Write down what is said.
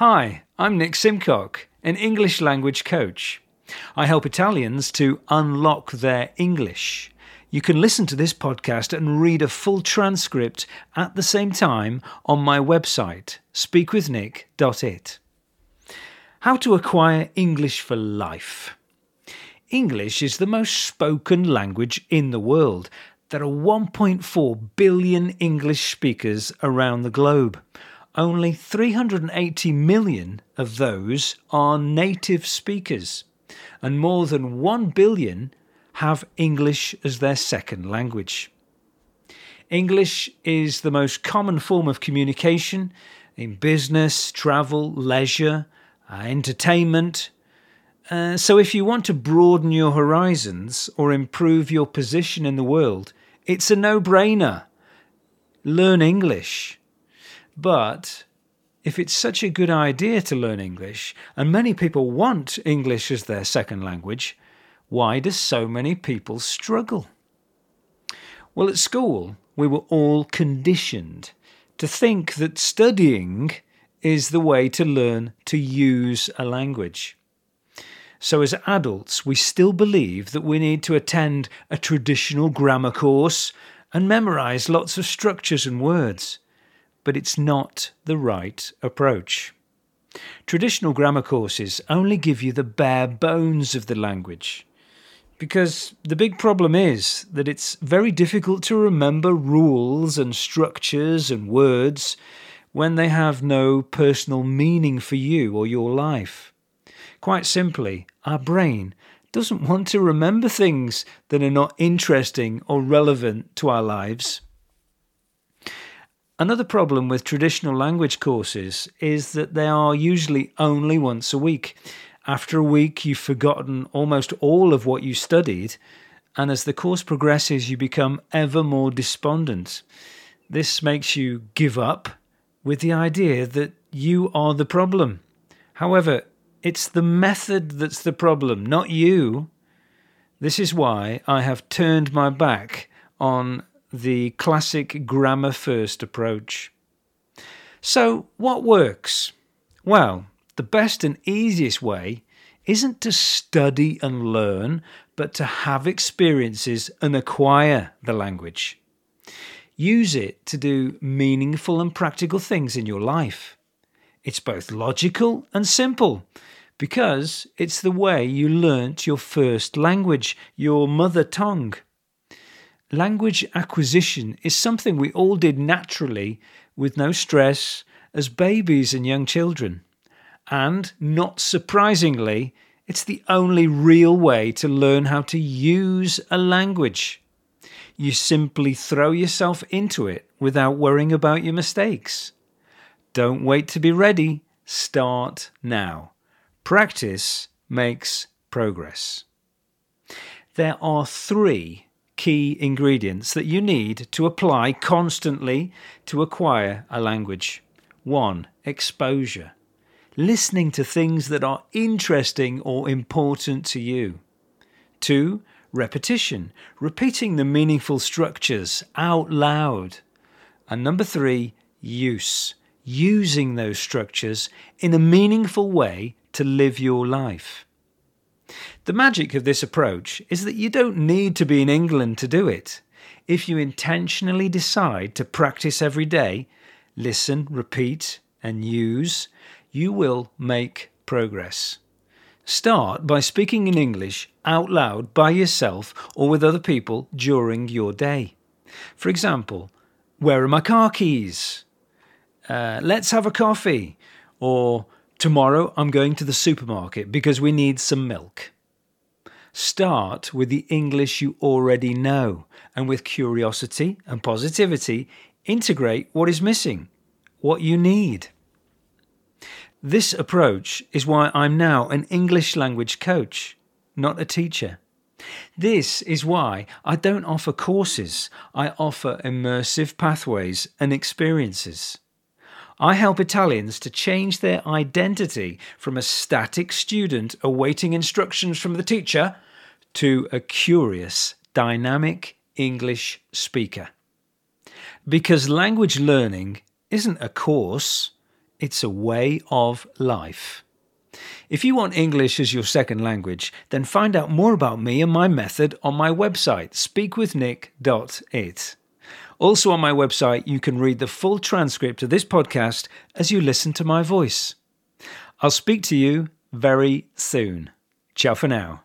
Hi, I'm Nick Simcock, an English language coach. I help Italians to unlock their English. You can listen to this podcast and read a full transcript at the same time on my website, speakwithnick.it. How to acquire English for life. English is the most spoken language in the world. There are 1.4 billion English speakers around the globe only 380 million of those are native speakers, and more than 1 billion have English as their second language. English is the most common form of communication in business, travel, leisure, uh, entertainment. Uh, so, if you want to broaden your horizons or improve your position in the world, it's a no brainer. Learn English. But if it's such a good idea to learn English, and many people want English as their second language, why do so many people struggle? Well, at school, we were all conditioned to think that studying is the way to learn to use a language. So, as adults, we still believe that we need to attend a traditional grammar course and memorize lots of structures and words but it's not the right approach. Traditional grammar courses only give you the bare bones of the language. Because the big problem is that it's very difficult to remember rules and structures and words when they have no personal meaning for you or your life. Quite simply, our brain doesn't want to remember things that are not interesting or relevant to our lives. Another problem with traditional language courses is that they are usually only once a week. After a week, you've forgotten almost all of what you studied, and as the course progresses, you become ever more despondent. This makes you give up with the idea that you are the problem. However, it's the method that's the problem, not you. This is why I have turned my back on the classic grammar first approach. So, what works? Well, the best and easiest way isn't to study and learn, but to have experiences and acquire the language. Use it to do meaningful and practical things in your life. It's both logical and simple because it's the way you learnt your first language, your mother tongue. Language acquisition is something we all did naturally with no stress as babies and young children. And, not surprisingly, it's the only real way to learn how to use a language. You simply throw yourself into it without worrying about your mistakes. Don't wait to be ready, start now. Practice makes progress. There are three key ingredients that you need to apply constantly to acquire a language. 1. Exposure. Listening to things that are interesting or important to you. 2. Repetition. Repeating the meaningful structures out loud. And number 3. Use. Using those structures in a meaningful way to live your life. The magic of this approach is that you don't need to be in England to do it. If you intentionally decide to practice every day, listen, repeat, and use, you will make progress. Start by speaking in English out loud by yourself or with other people during your day. For example, where are my car keys? Uh, let's have a coffee. Or tomorrow I'm going to the supermarket because we need some milk. Start with the English you already know, and with curiosity and positivity, integrate what is missing, what you need. This approach is why I'm now an English language coach, not a teacher. This is why I don't offer courses, I offer immersive pathways and experiences. I help Italians to change their identity from a static student awaiting instructions from the teacher to a curious, dynamic English speaker. Because language learning isn't a course, it's a way of life. If you want English as your second language, then find out more about me and my method on my website, speakwithnick.it. Also, on my website, you can read the full transcript of this podcast as you listen to my voice. I'll speak to you very soon. Ciao for now.